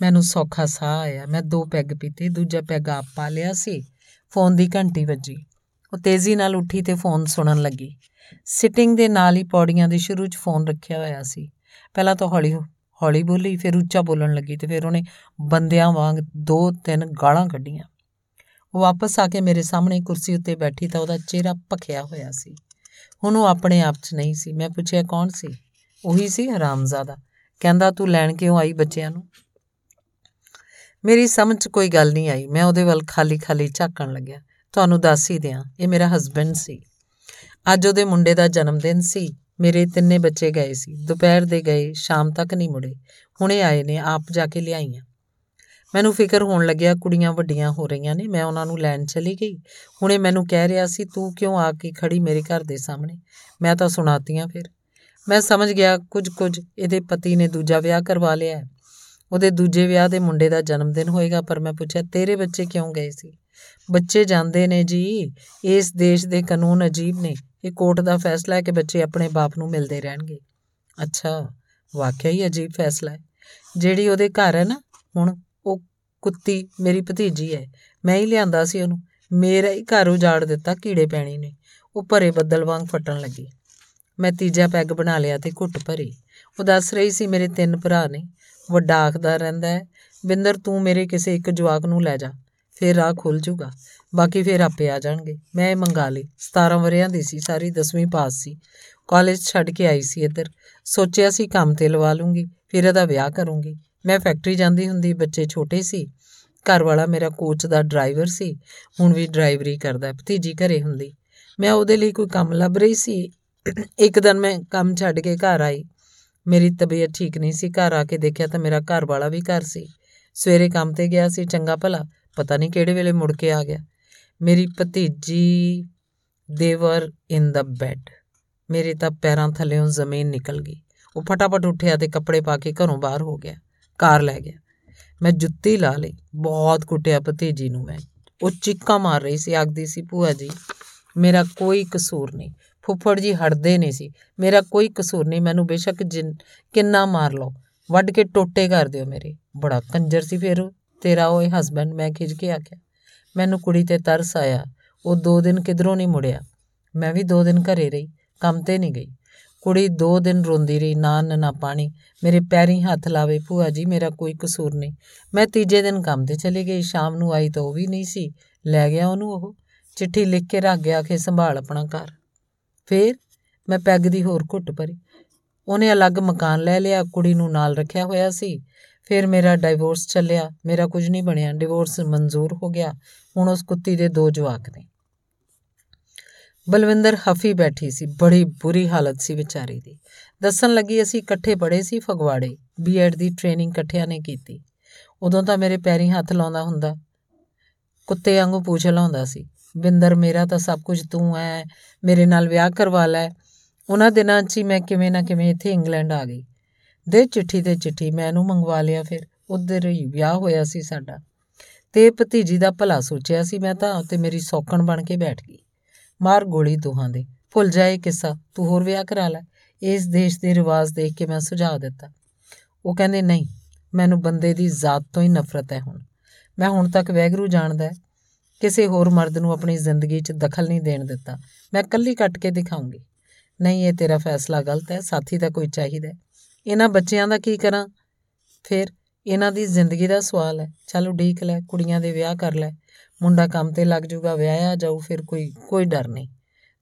ਮੈਨੂੰ ਸੌਖਾ ਸਾਹ ਆਇਆ। ਮੈਂ ਦੋ ਪੈਗ ਪੀਤੇ, ਦੂਜਾ ਪੈਗ ਆਪ ਪਾ ਲਿਆ ਸੀ। ਫੋਨ ਦੀ ਘੰਟੀ ਵੱਜੀ। ਉਹ ਤੇਜ਼ੀ ਨਾਲ ਉੱਠੀ ਤੇ ਫੋਨ ਸੁਣਨ ਲੱਗੀ। ਸਿਟਿੰਗ ਦੇ ਨਾਲ ਹੀ ਪੌੜੀਆਂ ਦੇ ਸ਼ੁਰੂ 'ਚ ਫੋਨ ਰੱਖਿਆ ਹੋਇਆ ਸੀ। ਪਹਿਲਾਂ ਤਾਂ ਹੌਲੀ ਹੌਲੀ ਬੋਲੀ ਫਿਰ ਉੱਚਾ ਬੋਲਣ ਲੱਗੀ ਤੇ ਫਿਰ ਉਹਨੇ ਬੰਦਿਆਂ ਵਾਂਗ ਦੋ ਤਿੰਨ ਗਾਲਾਂ ਕੱਢੀਆਂ। ਉਹ ਵਾਪਸ ਆ ਕੇ ਮੇਰੇ ਸਾਹਮਣੇ ਕੁਰਸੀ ਉੱਤੇ ਬੈਠੀ ਤਾਂ ਉਹਦਾ ਚਿਹਰਾ ਭਖਿਆ ਹੋਇਆ ਸੀ। ਹੁਣ ਉਹ ਆਪਣੇ ਆਪ 'ਚ ਨਹੀਂ ਸੀ। ਮੈਂ ਪੁੱਛਿਆ, ਕੌਣ ਸੀ? ਉਹੀ ਸੀ, ਹਰਾਮਜ਼ਾਦਾ। ਕਹਿੰਦਾ, ਤੂੰ ਲੈਣ ਕਿਉਂ ਆਈ ਬੱਚਿਆਂ ਨੂੰ? ਮੇਰੀ ਸਮਝ 'ਚ ਕੋਈ ਗੱਲ ਨਹੀਂ ਆਈ। ਮੈਂ ਉਹਦੇ ਵੱਲ ਖਾਲੀ-ਖਾਲੀ ਝਾਕਣ ਲੱਗਿਆ। ਤੁਹਾਨੂੰ ਦੱਸ ਹੀ ਦਿਆਂ, ਇਹ ਮੇਰਾ ਹਸਬੰਡ ਸੀ। ਅੱਜ ਉਹਦੇ ਮੁੰਡੇ ਦਾ ਜਨਮ ਦਿਨ ਸੀ। ਮੇਰੇ ਤਿੰਨੇ ਬੱਚੇ ਗਏ ਸੀ। ਦੁਪਹਿਰ ਦੇ ਗਏ, ਸ਼ਾਮ ਤੱਕ ਨਹੀਂ ਮੁੜੇ। ਹੁਣੇ ਆਏ ਨੇ, ਆਪ ਜਾ ਕੇ ਲਿਆਈਆਂ। ਮੈਨੂੰ ਫਿਕਰ ਹੋਣ ਲੱਗਿਆ, ਕੁੜੀਆਂ ਵੱਡੀਆਂ ਹੋ ਰਹੀਆਂ ਨੇ, ਮੈਂ ਉਹਨਾਂ ਨੂੰ ਲੈਣ ਚਲੀ ਗਈ। ਹੁਣੇ ਮੈਨੂੰ ਕਹਿ ਰਿਹਾ ਸੀ, ਤੂੰ ਕਿਉਂ ਆ ਕੇ ਖੜੀ ਮੇਰੇ ਘਰ ਦੇ ਸਾਹਮਣੇ? ਮੈਂ ਤਾਂ ਸੁਣਾਤੀਆਂ ਫਿਰ। ਮੈਂ ਸਮਝ ਗਿਆ ਕੁਝ ਕੁਝ ਇਹਦੇ ਪਤੀ ਨੇ ਦੂਜਾ ਵਿਆਹ ਕਰਵਾ ਲਿਆ ਉਹਦੇ ਦੂਜੇ ਵਿਆਹ ਦੇ ਮੁੰਡੇ ਦਾ ਜਨਮ ਦਿਨ ਹੋਏਗਾ, ਪਰ ਮੈਂ ਪੁੱਛਿਆ, ਤੇਰੇ ਬੱਚੇ ਕਿਉਂ ਗਏ ਸੀ? ਬੱਚੇ ਜਾਂਦੇ ਨੇ ਜੀ। ਇਸ ਦੇਸ਼ ਦੇ ਕਾਨੂੰਨ ਅਜੀਬ ਨੇ। ਇਹ ਕੋਰਟ ਦਾ ਫੈਸਲਾ ਹੈ ਕਿ ਬੱਚੇ ਆਪਣੇ ਬਾਪ ਨੂੰ ਮਿਲਦੇ ਰਹਿਣਗੇ। ਅੱਛਾ, ਵਾਕਿਆ ਹੀ ਅਜੀਬ ਫੈਸਲਾ ਹੈ। ਜਿਹੜੀ ਉਹਦੇ ਘਰ ਹੈ ਨਾ, ਹੁਣ ਉਹ ਕੁੱਤੀ ਮੇਰੀ ਭਤੀਜੀ ਹੈ, ਮੈਂ ਹੀ ਲਿਆਂਦਾ ਸੀ ਉਹਨੂੰ। ਮੇਰਾ ਹੀ ਘਰ ਉਜਾੜ ਦਿੱਤਾ, ਕੀੜੇ ਪੈਣੀ ਨੇ। ਉਹ ਭਰੇ ਬੱਦਲ ਵਾਂਗ ਫਟਣ ਲੱਗੀ। ਮੈਂ ਤੀਜਾ ਪੈਗ ਬਣਾ ਲਿਆ ਤੇ ਘੁੱਟ ਭਰੀ। ਉਹ ਦੱਸ ਰਹੀ ਸੀ, ਮੇਰੇ ਤਿੰਨ ਭਰਾ ਨੇ। ਵੱਡਾ ਆਖਦਾ ਰਹਿੰਦਾ ਹੈ, ਬਿੰਦਰ, ਤੂੰ ਮੇਰੇ ਕਿਸੇ ਇੱਕ ਜਵਾਕ ਨੂੰ ਲੈ ਜਾ। ਫਿਰ ਰਾਹ ਖੁੱਲ ਜੂਗਾ। ਬਾਕੀ ਫਿਰ ਆਪੇ ਆ ਜਾਣਗੇ। ਮੈਂ ਇਹ ਮੰਗਾ ਲਈ। 17 ਵਰਿਆਂ ਦੀ ਸੀ, ਸਾਰੀ 10ਵੀਂ ਪਾਸ ਸੀ। ਕਾਲਜ ਛੱਡ ਕੇ ਆਈ ਸੀ ਇੱਧਰ। ਸੋਚਿਆ ਸੀ ਕੰਮ ਤੇ ਲਵਾ ਲੂੰਗੀ, ਫਿਰ ਇਹਦਾ ਵਿਆਹ ਕਰੂੰਗੀ। ਮੈਂ ਫੈਕਟਰੀ ਜਾਂਦੀ ਹੁੰਦੀ, ਬੱਚੇ ਛੋਟੇ ਸੀ। ਘਰ ਵਾਲਾ ਮੇਰਾ ਕੋਚ ਦਾ ਡਰਾਈਵਰ ਸੀ। ਹੁਣ ਵੀ ਡਰਾਈਵਰੀ ਕਰਦਾ, ਭਤੀਜੀ ਘਰੇ ਹੁੰਦੀ। ਮੈਂ ਉਹਦੇ ਲਈ ਕੋਈ ਕੰਮ ਲੱਭ ਰਹੀ ਸੀ। ਇੱਕ ਦਿਨ ਮੈਂ ਕੰਮ ਛੱਡ ਕੇ ਘਰ ਆਈ। ਮੇਰੀ ਤਬੀਅਤ ਠੀਕ ਨਹੀਂ ਸੀ। ਘਰ ਆ ਕੇ ਦੇਖਿਆ ਤਾਂ ਮੇਰਾ ਘਰ ਵਾਲਾ ਵੀ ਘਰ ਸੀ। ਸਵੇਰੇ ਕੰਮ ਤੇ ਗਿਆ ਸੀ, ਚੰਗਾ ਭਲਾ। ਪਤਾ ਨਹੀਂ ਕਿਹੜੇ ਵੇਲੇ ਮੁੜ ਕੇ ਆ ਗਿਆ। ਮੇਰੀ ਭਤੀਜੀ ਦੇਵਰ ਇਨ ਦਾ ਬੈੱਡ ਮੇਰੇ ਤਾਂ ਪੈਰਾਂ ਥੱਲੇੋਂ ਜ਼ਮੀਨ ਨਿਕਲ ਗਈ। ਉਹ ਫਟਾਫਟ ਉੱਠਿਆ ਤੇ ਕੱਪੜੇ ਪਾ ਕੇ ਘਰੋਂ ਬਾਹਰ ਹੋ ਗਿਆ। ਕਾਰ ਲੈ ਗਿਆ। ਮੈਂ ਜੁੱਤੀ ਲਾ ਲਈ। ਬਹੁਤ ਕੁੱਟਿਆ ਭਤੀਜੀ ਨੂੰ ਮੈਂ। ਉਹ ਚੀਕਾਂ ਮਾਰ ਰਹੀ ਸੀ, ਆਖਦੀ ਸੀ, ਭੂਆ ਜੀ, ਮੇਰਾ ਕੋਈ ਕਸੂਰ ਨਹੀਂ। ਫੁੱਫੜ ਜੀ ਹਟਦੇ ਨਹੀਂ ਸੀ। ਮੇਰਾ ਕੋਈ ਕਸੂਰ ਨਹੀਂ। ਮੈਨੂੰ ਬੇਸ਼ੱਕ ਜਿੰਨ, ਕਿੰਨਾ ਮਾਰ ਲਓ। ਵੱਢ ਕੇ ਟੋਟੇ ਕਰ ਦਿਓ ਮੇਰੇ। ਬੜਾ ਕੰਜਰ ਸੀ ਫਿਰ ਤੇਰਾ ਉਹ ਹਸਬੰਡ ਮੈਂ ਖਿਜ ਕੇ ਆਖਿਆ, ਮੈਨੂੰ ਕੁੜੀ ਤੇ ਤਰਸ ਆਇਆ, ਉਹ ਦੋ ਦਿਨ ਕਿਧਰੋਂ ਨਹੀਂ ਮੁੜਿਆ। ਮੈਂ ਵੀ ਦੋ ਦਿਨ ਘਰੇ ਰਹੀ, ਕੰਮ ਤੇ ਨਹੀਂ ਗਈ। ਕੁੜੀ ਦੋ ਦਿਨ ਰੋਂਦੀ ਰਹੀ, ਨਾ ਨਾ ਪਾਣੀ। ਮੇਰੇ ਪੈਰੀਂ ਹੱਥ ਲਾਵੇ, ਭੂਆ ਜੀ, ਮੇਰਾ ਕੋਈ ਕਸੂਰ ਨਹੀਂ। ਮੈਂ ਤੀਜੇ ਦਿਨ ਕੰਮ ਤੇ ਚਲੀ ਗਈ, ਸ਼ਾਮ ਨੂੰ ਆਈ ਤਾਂ ਉਹ ਵੀ ਨਹੀਂ ਸੀ। ਲੈ ਗਿਆ ਉਹਨੂੰ ਉਹ। ਚਿੱਠੀ ਲਿਖ ਕੇ ਰੱਖ ਗਿਆ ਕਿ ਸੰਭਾਲ ਆਪਣਾ ਘਰ। ਫੇਰ ਮੈਂ ਪੈਗ ਦੀ ਹੋਰ ਘੁੱਟ ਭਰੀ। ਉਹਨੇ ਅਲੱਗ ਮਕਾਨ ਲੈ ਲਿਆ, ਕੁੜੀ ਨੂੰ ਨਾਲ ਰੱਖਿਆ ਹੋਇਆ ਸੀ। ਫਿਰ ਮੇਰਾ ਡਿਵੋਰਸ ਚੱਲਿਆ। ਮੇਰਾ ਕੁਝ ਨਹੀਂ ਬਣਿਆ। ਡਿਵੋਰਸ ਮਨਜ਼ੂਰ ਹੋ ਗਿਆ। ਹੁਣ ਉਸ ਕੁੱਤੀ ਦੇ ਦੋ ਜਵਾਕ ਨੇ। ਬਲਵਿੰਦਰ ਹਫੀ ਬੈਠੀ ਸੀ। ਬੜੀ ਬੁਰੀ ਹਾਲਤ ਸੀ ਵਿਚਾਰੀ ਦੀ। ਦੱਸਣ ਲੱਗੀ, ਅਸੀਂ ਇਕੱਠੇ ਪੜ੍ਹੇ ਸੀ ਫਗਵਾੜੇ। ਬੀਐਡ ਦੀ ਟ੍ਰੇਨਿੰਗ ਇਕੱਠਿਆਂ ਨੇ ਕੀਤੀ। ਉਦੋਂ ਤਾਂ ਮੇਰੇ ਪੈਰੀਂ ਹੱਥ ਲਾਉਂਦਾ ਹੁੰਦਾ। ਕੁੱਤੇ ਵਾਂਗੂ ਪੁੱਛ ਲਾਉਂਦਾ ਸੀ। ਬਿੰਦਰ, ਮੇਰਾ ਤਾਂ ਸਭ ਕੁਝ ਤੂੰ ਐ। ਮੇਰੇ ਨਾਲ ਵਿਆਹ ਕਰਵਾ ਲੈ। ਉਹਨਾਂ ਦਿਨਾਂ 'ਚ ਹੀ ਮੈਂ ਕਿਵੇਂ ਨਾ ਕਿਵੇਂ ਇੱਥੇ ਇੰਗਲੈਂਡ ਆ ਗਈ। ਦੇ ਚਿੱਠੀ ਤੇ ਚਿੱਠੀ ਮੈਂ ਇਹਨੂੰ ਮੰਗਵਾ ਲਿਆ ਫਿਰ। ਉਧਰ ਹੀ ਵਿਆਹ ਹੋਇਆ ਸੀ ਸਾਡਾ। ਤੇ ਭਤੀਜੀ ਦਾ ਭਲਾ ਸੋਚਿਆ ਸੀ ਮੈਂ ਤਾਂ ਤੇ ਮੇਰੀ ਸੌਕਣ ਬਣ ਕੇ ਬੈਠ ਗਈ। ਮਾਰ ਗੋਲੀ ਦੋਹਾਂ ਦੇ। ਭੁੱਲ ਜਾਏ ਕਿੱਸਾ, ਤੂੰ ਹੋਰ ਵਿਆਹ ਕਰਾ ਲੈ। ਇਸ ਦੇਸ਼ ਦੇ ਰਿਵਾਜ ਦੇਖ ਕੇ ਮੈਂ ਸੁਝਾਅ ਦਿੱਤਾ। ਉਹ ਕਹਿੰਦੇ, ਨਹੀਂ, ਮੈਨੂੰ ਬੰਦੇ ਦੀ ਜ਼ਾਤ ਤੋਂ ਹੀ ਨਫ਼ਰਤ ਹੈ ਹੁਣ। ਮੈਂ ਹੁਣ ਤੱਕ ਵੈਗਰੂ ਜਾਣਦਾ ਹੈ। ਕਿਸੇ ਹੋਰ ਮਰਦ ਨੂੰ ਆਪਣੀ ਜ਼ਿੰਦਗੀ 'ਚ ਦਖਲ ਨਹੀਂ ਦੇਣ ਦਿੱਤਾ। ਮੈਂ ਕੱਲੀ ਕੱਟ ਕੇ ਦਿਖਾਉਂਗੀ। ਨਹੀਂ, ਇਹ ਤੇਰਾ ਫੈਸਲਾ ਗਲਤ ਹੈ। ਸਾਥੀ ਦਾ ਕੋਈ ਚਾਹੀਦਾ ਇਹਨਾਂ ਬੱਚਿਆਂ ਦਾ ਕੀ ਕਰਾਂ? ਫਿਰ ਇਹਨਾਂ ਦੀ ਜ਼ਿੰਦਗੀ ਦਾ ਸਵਾਲ ਹੈ। ਚੱਲ ਉਡੀਕ ਲੈ, ਕੁੜੀਆਂ ਦੇ ਵਿਆਹ ਕਰ ਲੈ। ਮੁੰਡਾ ਕੰਮ ਤੇ ਲੱਗ ਜਾਊਗਾ ਵਿਆਹਿਆ ਜਾਊ, ਫਿਰ ਕੋਈ ਕੋਈ ਡਰ ਨਹੀਂ।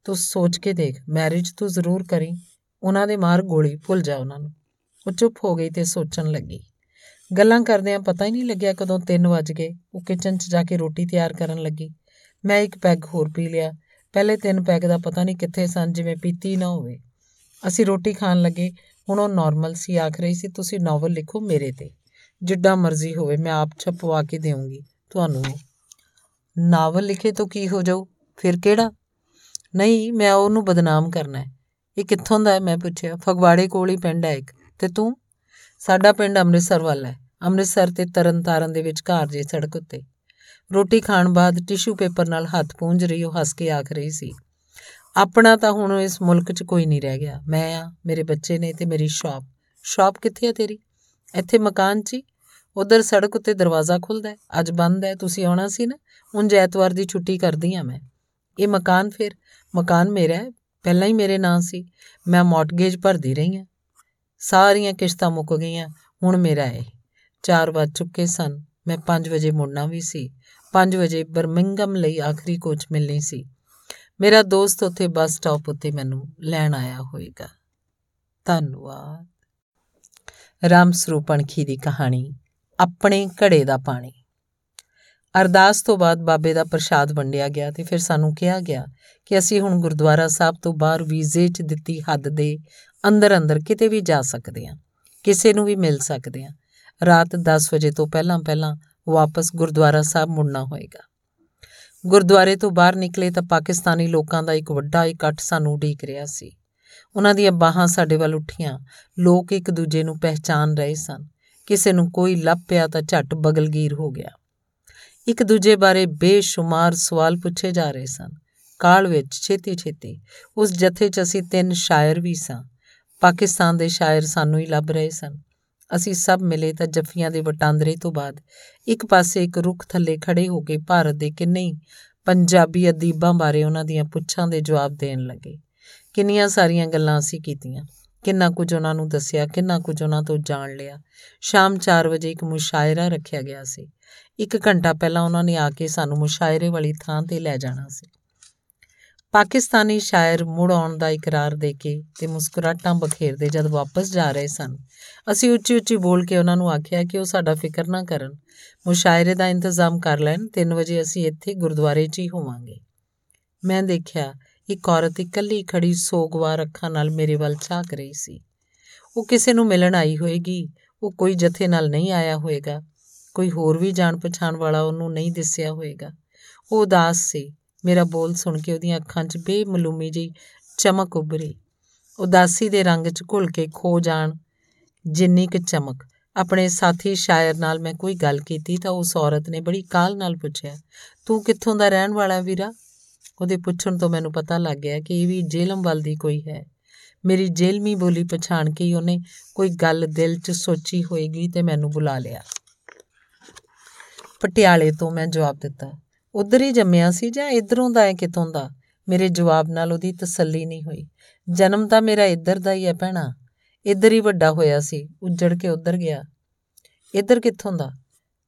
ਤੂੰ ਸੋਚ ਕੇ ਦੇਖ ਮੈਰਿਜ ਤੂੰ ਜ਼ਰੂਰ ਕਰੀ। ਉਹਨਾਂ ਦੇ ਮਾਰ ਗੋਲੀ ਭੁੱਲ ਜਾ ਉਹਨਾਂ ਨੂੰ। ਉਹ ਚੁੱਪ ਹੋ ਗਈ ਤੇ ਸੋਚਣ ਲੱਗੀ। ਗੱਲਾਂ ਕਰਦਿਆਂ ਪਤਾ ਹੀ ਨਹੀਂ ਲੱਗਿਆ ਕਦੋਂ 3 ਵਜ ਗਏ। ਉਹ ਕਿਚਨ 'ਚ ਜਾ ਕੇ ਰੋਟੀ ਤਿਆਰ ਕਰਨ ਲੱਗੀ। ਮੈਂ ਇੱਕ ਪੈਗ ਹੋਰ ਪੀ ਲਿਆ। ਪਹਿਲੇ ਤਿੰਨ ਪੈਗ ਦਾ ਪਤਾ ਨਹੀਂ ਕਿੱਥੇ ਸਨ, ਜਿਵੇਂ ਪੀਤੀ ਨਾ ਹੋਵੇ। ਅਸੀਂ ਰੋਟੀ ਖਾਣ ਲੱਗੇ। ਹੁਣ ਉਹ ਨਾਰਮਲ ਸੀ, ਆਖ ਰਹੀ ਸੀ, ਤੁਸੀਂ ਨੋਵਲ ਲਿਖੋ ਮੇਰੇ ਤੇ। ਜਿੱਡਾ ਮਰਜ਼ੀ ਹੋਵੇ, ਮੈਂ ਆਪ ਛਪਵਾ ਕੇ ਦੇਵਾਂਗੀ ਤੁਹਾਨੂੰ। ਨਾਵਲ ਲਿਖੇ ਤਾਂ ਕੀ ਹੋ ਜਾਊ? ਫਿਰ ਕਿਹੜਾ? ਨਹੀਂ, ਮੈਂ ਉਹਨੂੰ ਬਦਨਾਮ ਕਰਨਾ ਹੈ। ਇਹ ਕਿੱਥੋਂ ਦਾ ਹੈ? ਮੈਂ ਪੁੱਛਿਆ। ਫਗਵਾੜੇ ਕੋਲ ਹੀ ਪਿੰਡ ਹੈ ਇੱਕ। ਤੇ ਤੂੰ? ਸਾਡਾ ਪਿੰਡ ਅੰਮ੍ਰਿਤਸਰ ਵੱਲ ਹੈ। ਅੰਮ੍ਰਿਤਸਰ ਤੇ ਤਰਨਤਾਰਨ ਦੇ ਵਿੱਚ ਘਰ ਜੇ ਸੜਕ ਉੱਤੇ। ਰੋਟੀ ਖਾਣ ਬਾਅਦ ਟਿਸ਼ੂ ਪੇਪਰ ਨਾਲ ਹੱਥ ਪੂੰਝ ਰਹੀ, ਉਹ ਹੱਸ ਕੇ ਆਖ ਰਹੀ ਸੀ। ਆਪਣਾ ਤਾਂ ਹੁਣ ਇਸ ਮੁਲਕ 'ਚ ਕੋਈ ਨਹੀਂ ਰਹਿ ਗਿਆ। ਮੈਂ ਆ, ਮੇਰੇ ਬੱਚੇ ਨੇ ਤੇ ਮੇਰੀ ਸ਼ਾਪ। ਸ਼ਾਪ ਕਿੱਥੇ ਹੈ ਤੇਰੀ? ਇੱਥੇ ਮਕਾਨ 'ਚ ਉਧਰ ਸੜਕ ਉੱਤੇ ਦਰਵਾਜ਼ਾ ਖੁੱਲਦਾ ਹੈ। ਅੱਜ ਬੰਦ ਹੈ, ਤੁਸੀਂ ਆਉਣਾ ਸੀ ਨਾ। ਉਂਝ ਐਤਵਾਰ ਦੀ ਛੁੱਟੀ ਕਰਦੀ ਆ ਮੈਂ। ਇਹ ਮਕਾਨ ਫਿਰ, ਮਕਾਨ ਮੇਰਾ ਹੈ। ਪਹਿਲਾਂ ਹੀ ਮੇਰੇ ਨਾਂ ਸੀ। ਮੈਂ ਮਾਰਟਗੇਜ ਭਰਦੀ ਰਹੀ ਹਾਂ। ਸਾਰੀਆਂ ਕਿਸ਼ਤਾਂ ਮੁੱਕ ਗਈਆਂ। ਹੁਣ ਮੇਰਾ ਹੈ 4 ਵਜ ਚੁੱਕੇ ਸਨ। ਮੈਂ 5 ਵਜੇ ਮੁੜਨਾ ਵੀ ਸੀ। 5 ਵਜੇ ਬਰਮਿੰਗਮ ਲਈ ਆਖਰੀ ਕੋਚ ਮਿਲਣੀ ਸੀ। ਮੇਰਾ ਦੋਸਤ ਉੱਥੇ ਬੱਸ ਸਟਾਪ ਉੱਤੇ ਮੈਨੂੰ ਲੈਣ ਆਇਆ ਹੋਵੇਗਾ ਧੰਨਵਾਦ। ਰਾਮ ਸਰੂਪਣਖੀ ਦੀ ਕਹਾਣੀ, ਆਪਣੇ ਘੜੇ ਦਾ ਪਾਣੀ। ਅਰਦਾਸ ਤੋਂ ਬਾਅਦ ਬਾਬੇ ਦਾ ਪ੍ਰਸ਼ਾਦ ਵੰਡਿਆ ਗਿਆ ਤੇ ਫਿਰ ਸਾਨੂੰ ਕਿਹਾ ਗਿਆ ਕਿ ਅਸੀਂ ਹੁਣ ਗੁਰਦੁਆਰਾ ਸਾਹਿਬ ਤੋਂ ਬਾਹਰ ਵੀਜ਼ੇ 'ਚ ਦਿੱਤੀ ਹੱਦ ਦੇ ਅੰਦਰ ਅੰਦਰ ਕਿਤੇ ਵੀ ਜਾ ਸਕਦੇ ਹਾਂ, ਕਿਸੇ ਨੂੰ ਵੀ ਮਿਲ ਸਕਦੇ ਹਾਂ। ਰਾਤ 10 ਵਜੇ ਤੋਂ ਪਹਿਲਾਂ ਪਹਿਲਾਂ ਵਾਪਸ ਗੁਰਦੁਆਰਾ ਸਾਹਿਬ ਮੁੜਨਾ ਹੋਏਗਾ। ਗੁਰਦੁਆਰੇ ਤੋਂ ਬਾਹਰ ਨਿਕਲੇ ਤਾਂ ਪਾਕਿਸਤਾਨੀ ਲੋਕਾਂ ਦਾ ਇੱਕ ਵੱਡਾ ਇਕੱਠ ਸਾਨੂੰ ਉਡੀਕ ਰਿਹਾ ਸੀ। ਉਹਨਾਂ ਦੀਆਂ ਬਾਹਾਂ ਸਾਡੇ ਵੱਲ ਉੱਠੀਆਂ। ਲੋਕ ਇੱਕ ਦੂਜੇ ਨੂੰ ਪਹਿਚਾਨ ਰਹੇ ਸਨ। ਕਿਸੇ ਨੂੰ ਕੋਈ ਲੱਭ ਪਿਆ ਤਾਂ ਝੱਟ ਬਗਲਗੀਰ ਹੋ ਗਿਆ। ਇੱਕ ਦੂਜੇ ਬਾਰੇ ਬੇਸ਼ੁਮਾਰ ਸਵਾਲ ਪੁੱਛੇ ਜਾ ਰਹੇ ਸਨ। ਕਾਲ ਵਿੱਚ ਛੇਤੀ ਛੇਤੀ ਉਸ ਜਥੇ 'ਚ ਅਸੀਂ ਤਿੰਨ ਸ਼ਾਇਰ ਵੀ ਸਾਂ। ਪਾਕਿਸਤਾਨ ਦੇ ਸ਼ਾਇਰ ਸਾਨੂੰ ਹੀ ਲੱਭ ਰਹੇ ਸਨ। ਅਸੀਂ ਸਭ ਮਿਲੇ ਤਾਂ ਜੱਫੀਆਂ ਦੇ ਵਟਾਂਦਰੇ ਤੋਂ ਬਾਅਦ ਇੱਕ ਪਾਸੇ ਇੱਕ ਰੁੱਖ ਥੱਲੇ ਖੜੇ ਹੋ ਕੇ ਭਾਰਤ ਦੇ ਕਿੰਨੇ ਹੀ ਪੰਜਾਬੀ ਅਦੀਬਾਂ ਬਾਰੇ ਉਹਨਾਂ ਦੀਆਂ ਪੁੱਛਾਂ ਦੇ ਜਵਾਬ ਦੇਣ ਲੱਗੇ। ਕਿੰਨੀਆਂ ਸਾਰੀਆਂ ਗੱਲਾਂ ਅਸੀਂ ਕੀਤੀਆਂ। ਕਿੰਨਾ ਕੁਝ ਉਹਨਾਂ ਨੂੰ ਦੱਸਿਆ, ਕਿੰਨਾ ਕੁਝ ਉਹਨਾਂ ਤੋਂ ਜਾਣ ਲਿਆ। ਸ਼ਾਮ 4 ਵਜੇ ਇੱਕ ਮੁਸ਼ਾਇਰਾ ਰੱਖਿਆ ਗਿਆ ਸੀ। ਇੱਕ ਘੰਟਾ ਪਹਿਲਾਂ ਉਹਨਾਂ ਨੇ ਆ ਕੇ ਸਾਨੂੰ ਮੁਸ਼ਾਇਰੇ ਵਾਲੀ ਥਾਂ ਤੇ ਲੈ ਜਾਣਾ ਸੀ। ਪਾਕਿਸਤਾਨੀ ਸ਼ਾਇਰ ਮੁੜ ਆਉਣ ਦਾ ਇਕਰਾਰ ਦੇ ਕੇ ਤੇ ਮੁਸਕਰਾਟਾਂ ਬਖੇਰਦੇ ਜਦ ਵਾਪਸ ਜਾ ਰਹੇ ਸਨ। ਅਸੀਂ ਉੱਚੀ ਉੱਚੀ ਬੋਲ ਕੇ ਉਹਨਾਂ ਨੂੰ ਆਖਿਆ ਕਿ ਉਹ ਸਾਡਾ ਫਿਕਰ ਨਾ ਕਰਨ। ਮੁਸ਼ਾਇਰੇ ਦਾ ਇੰਤਜ਼ਾਮ ਕਰ ਲੈਣ 3 ਵਜੇ ਅਸੀਂ ਇੱਥੇ ਗੁਰਦੁਆਰੇ 'ਚ ਹੀ ਹੋਵਾਂਗੇ। ਮੈਂ ਦੇਖਿਆ, ਇੱਕ ਔਰਤ ਇਕੱਲੀ ਖੜੀ ਸੋਗਵਾਰ ਅੱਖਾਂ ਨਾਲ ਮੇਰੇ ਵੱਲ ਝਾਕ ਰਹੀ ਸੀ। ਉਹ ਕਿਸੇ ਨੂੰ ਮਿਲਣ ਆਈ ਹੋਏਗੀ, ਉਹ ਕੋਈ ਜਥੇ ਨਾਲ ਨਹੀਂ ਆਇਆ ਹੋਏਗਾ, ਕੋਈ ਹੋਰ ਵੀ ਜਾਣ ਪਛਾਣ ਵਾਲਾ ਉਹਨੂੰ ਨਹੀਂ ਦਿਸਿਆ ਹੋਏਗਾ। ਉਹ ਉਦਾਸ ਸੀ ਮੇਰਾ ਬੋਲ ਸੁਣ ਕੇ ਉਹਦੀਆਂ ਅੱਖਾਂ 'ਚ ਬੇਮਲੂਮੀ ਜਿਹੀ ਚਮਕ ਉੱਭਰੀ ਉਦਾਸੀ ਦੇ ਰੰਗ 'ਚ ਘੁਲ ਕੇ ਖੋ ਜਾਣ ਜਿੰਨੀ ਕਿ ਚਮਕ। ਆਪਣੇ ਸਾਥੀ ਸ਼ਾਇਰ ਨਾਲ ਮੈਂ ਕੋਈ ਗੱਲ ਕੀਤੀ ਤਾਂ ਉਸ ਔਰਤ ਨੇ ਬੜੀ ਕਾਲ ਨਾਲ ਪੁੱਛਿਆ, ਤੂੰ ਕਿੱਥੋਂ ਦਾ ਰਹਿਣ ਵਾਲਾ ਵੀਰਾ? ਉਹਦੇ ਪੁੱਛਣ ਤੋਂ ਮੈਨੂੰ ਪਤਾ ਲੱਗ ਗਿਆ ਕਿ ਇਹ ਵੀ ਜੇਲਮ ਵੱਲ ਦੀ ਕੋਈ ਹੈ। ਮੇਰੀ ਜੇਲਮੀ ਬੋਲੀ ਪਛਾਣ ਕੇ ਉਹਨੇ ਕੋਈ ਗੱਲ ਦਿਲ 'ਚ ਸੋਚੀ ਹੋਏਗੀ ਤੇ ਮੈਨੂੰ ਬੁਲਾ ਲਿਆ। ਪਟਿਆਲੇ ਤੋਂ ਮੈਂ ਜਵਾਬ ਦਿੱਤਾ ਉਧਰ ਹੀ ਜੰਮਿਆ ਸੀ ਜਾਂ ਇਧਰੋਂ ਦਾ ਹੈ ਕਿਤੋਂ ਦਾ? ਮੇਰੇ ਜਵਾਬ ਨਾਲ ਉਹਦੀ ਤਸੱਲੀ ਨਹੀਂ ਹੋਈ। ਜਨਮ ਤਾਂ ਮੇਰਾ ਇੱਧਰ ਦਾ ਹੀ ਹੈ ਭੈਣਾ। ਇੱਧਰ ਹੀ ਵੱਡਾ ਹੋਇਆ ਸੀ। ਉੱਜੜ ਕੇ ਉਧਰ ਗਿਆ। ਇੱਧਰ ਕਿੱਥੋਂ ਦਾ?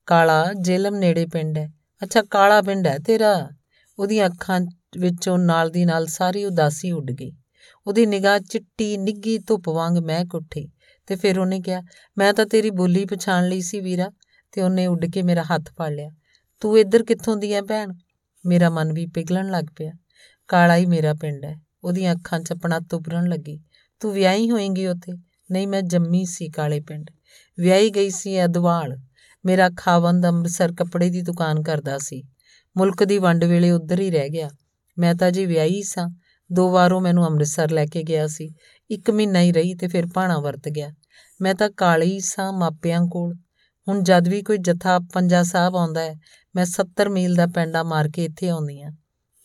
ਕਾਲਾ ਜੇਲਮ ਨੇੜੇ ਪਿੰਡ ਹੈ। ਅੱਛਾ, ਕਾਲਾ ਪਿੰਡ ਹੈ ਤੇਰਾ। ਉਹਦੀਆਂ ਅੱਖਾਂ ਵਿੱਚੋਂ ਨਾਲ ਦੀ ਨਾਲ ਸਾਰੀ ਉਦਾਸੀ ਉੱਡ ਗਈ। ਉਹਦੀ ਨਿਗਾਹ ਚਿੱਟੀ ਨਿੱਗੀ ਧੁੱਪ ਵਾਂਗ ਮਹਿਕ ਉੱਠੀ ਤੇ ਫਿਰ ਉਹਨੇ ਕਿਹਾ, ਮੈਂ ਤਾਂ ਤੇਰੀ ਬੋਲੀ ਪਛਾਣ ਲਈ ਸੀ ਵੀਰਾ। ਤੇ ਉਹਨੇ ਉੱਡ ਕੇ ਮੇਰਾ ਹੱਥ ਫੜ ਲਿਆ। ਤੂੰ ਇੱਧਰ ਕਿੱਥੋਂ ਦੀ ਐ ਭੈਣ? ਮੇਰਾ ਮਨ ਵੀ ਪਿਘਲਣ ਲੱਗ ਪਿਆ। ਕਾਲਾ ਹੀ ਮੇਰਾ ਪਿੰਡ ਹੈ ਉਹਦੀਆਂ ਅੱਖਾਂ 'ਚ ਆਪਣਾ ਤੁਬਰਨ ਲੱਗੀ। ਤੂੰ ਵਿਆਹੀ ਹੋਏਂਗੀ ਉੱਥੇ? ਨਹੀਂ, ਮੈਂ ਜੰਮੀ ਸੀ ਕਾਲੇ ਪਿੰਡ। ਵਿਆਹੀ ਗਈ ਸੀ ਅਦਵਾਲ ਮੇਰਾ ਖਾਵੰਦ ਅੰਮ੍ਰਿਤਸਰ ਕੱਪੜੇ ਦੀ ਦੁਕਾਨ ਕਰਦਾ ਸੀ। ਮੁਲਕ ਦੀ ਵੰਡ ਵੇਲੇ ਉੱਧਰ ਹੀ ਰਹਿ ਗਿਆ। ਮੈਂ ਤਾਂ ਜੀ ਵਿਆਹੀ ਸਾਂ। ਦੋ ਵਾਰੋਂ ਮੈਨੂੰ ਅੰਮ੍ਰਿਤਸਰ ਲੈ ਕੇ ਗਿਆ ਸੀ। ਇੱਕ ਮਹੀਨਾ ਹੀ ਰਹੀ ਤੇ ਫਿਰ ਭਾਣਾ ਵਰਤ ਗਿਆ। ਮੈਂ ਤਾਂ ਕਾਲੀ ਸਾਂ ਮਾਪਿਆਂ ਕੋਲ। ਹੁਣ ਜਦ ਵੀ ਕੋਈ ਜਥਾ ਪੰਜਾ ਸਾਹਿਬ ਆਉਂਦਾ ਹੈ ਮੈਂ 70 ਮੀਲ ਦਾ ਪੈਂਡਾ ਮਾਰ ਕੇ ਇੱਥੇ ਆਉਂਦੀ ਆ।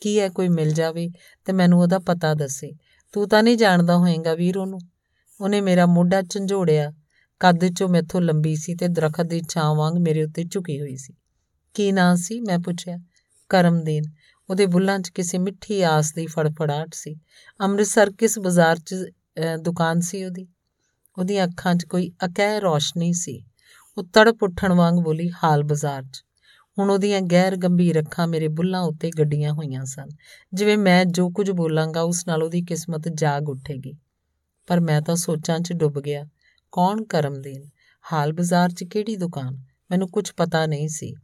ਕੀ ਹੈ ਕੋਈ ਮਿਲ ਜਾਵੇ ਤੇ ਮੈਨੂੰ ਉਹਦਾ ਪਤਾ ਦੱਸੇ। ਤੂੰ ਤਾਂ ਨਹੀਂ ਜਾਣਦਾ ਹੋਏਗਾ ਵੀਰ ਉਹਨੂੰ। ਉਹਨੇ ਮੇਰਾ ਮੋਢਾ ਝੰਜੋੜਿਆ। ਕੱਦ 'ਚੋਂ ਮੈਥੋਂ ਲੰਬੀ ਸੀ ਤੇ ਦਰਖਤ ਦੀ ਛਾਂ ਵਾਂਗ ਮੇਰੇ ਉੱਤੇ ਝੁਕੀ ਹੋਈ ਸੀ। ਕੀ ਨਾਂ ਸੀ? ਮੈਂ ਪੁੱਛਿਆ। ਕਰਮਦੀਨ। ਉਹਦੇ ਬੁੱਲਾਂ 'ਚ ਕਿਸੇ ਮਿੱਠੀ ਆਸ ਦੀ ਫੜਫੜਾਟ ਸੀ। ਅੰਮ੍ਰਿਤਸਰ ਕਿਸ ਬਾਜ਼ਾਰ 'ਚ ਦੁਕਾਨ ਸੀ ਉਹਦੀ? ਉਹਦੀਆਂ ਅੱਖਾਂ 'ਚ ਕੋਈ ਅਕਹਿ ਰੋਸ਼ਨੀ ਸੀ। ਉਹ ਤੜਪ ਉੱਠਣ ਵਾਂਗ ਬੋਲੀ, ਹਾਲ ਬਾਜ਼ਾਰ 'ਚ। ਹੁਣ ਉਹਦੀਆਂ ਗੈਰ ਗੰਭੀਰ ਅੱਖਾਂ ਮੇਰੇ ਬੁੱਲਾਂ ਉੱਤੇ ਗੱਡੀਆਂ ਹੋਈਆਂ ਸਨ। ਜਿਵੇਂ ਮੈਂ ਜੋ ਕੁਝ ਬੋਲਾਂਗਾ, ਉਸ ਨਾਲ ਉਹਦੀ ਕਿਸਮਤ ਜਾਗ ਉੱਠੇਗੀ। ਪਰ ਮੈਂ ਤਾਂ ਸੋਚਾਂ 'ਚ ਡੁੱਬ ਗਿਆ। ਕੌਣ ਕਰਮਦੀਨ ਹਾਲ ਬਾਜ਼ਾਰ 'ਚ ਕਿਹੜੀ ਦੁਕਾਨ? ਮੈਨੂੰ ਕੁਝ ਪਤਾ ਨਹੀਂ ਸੀ।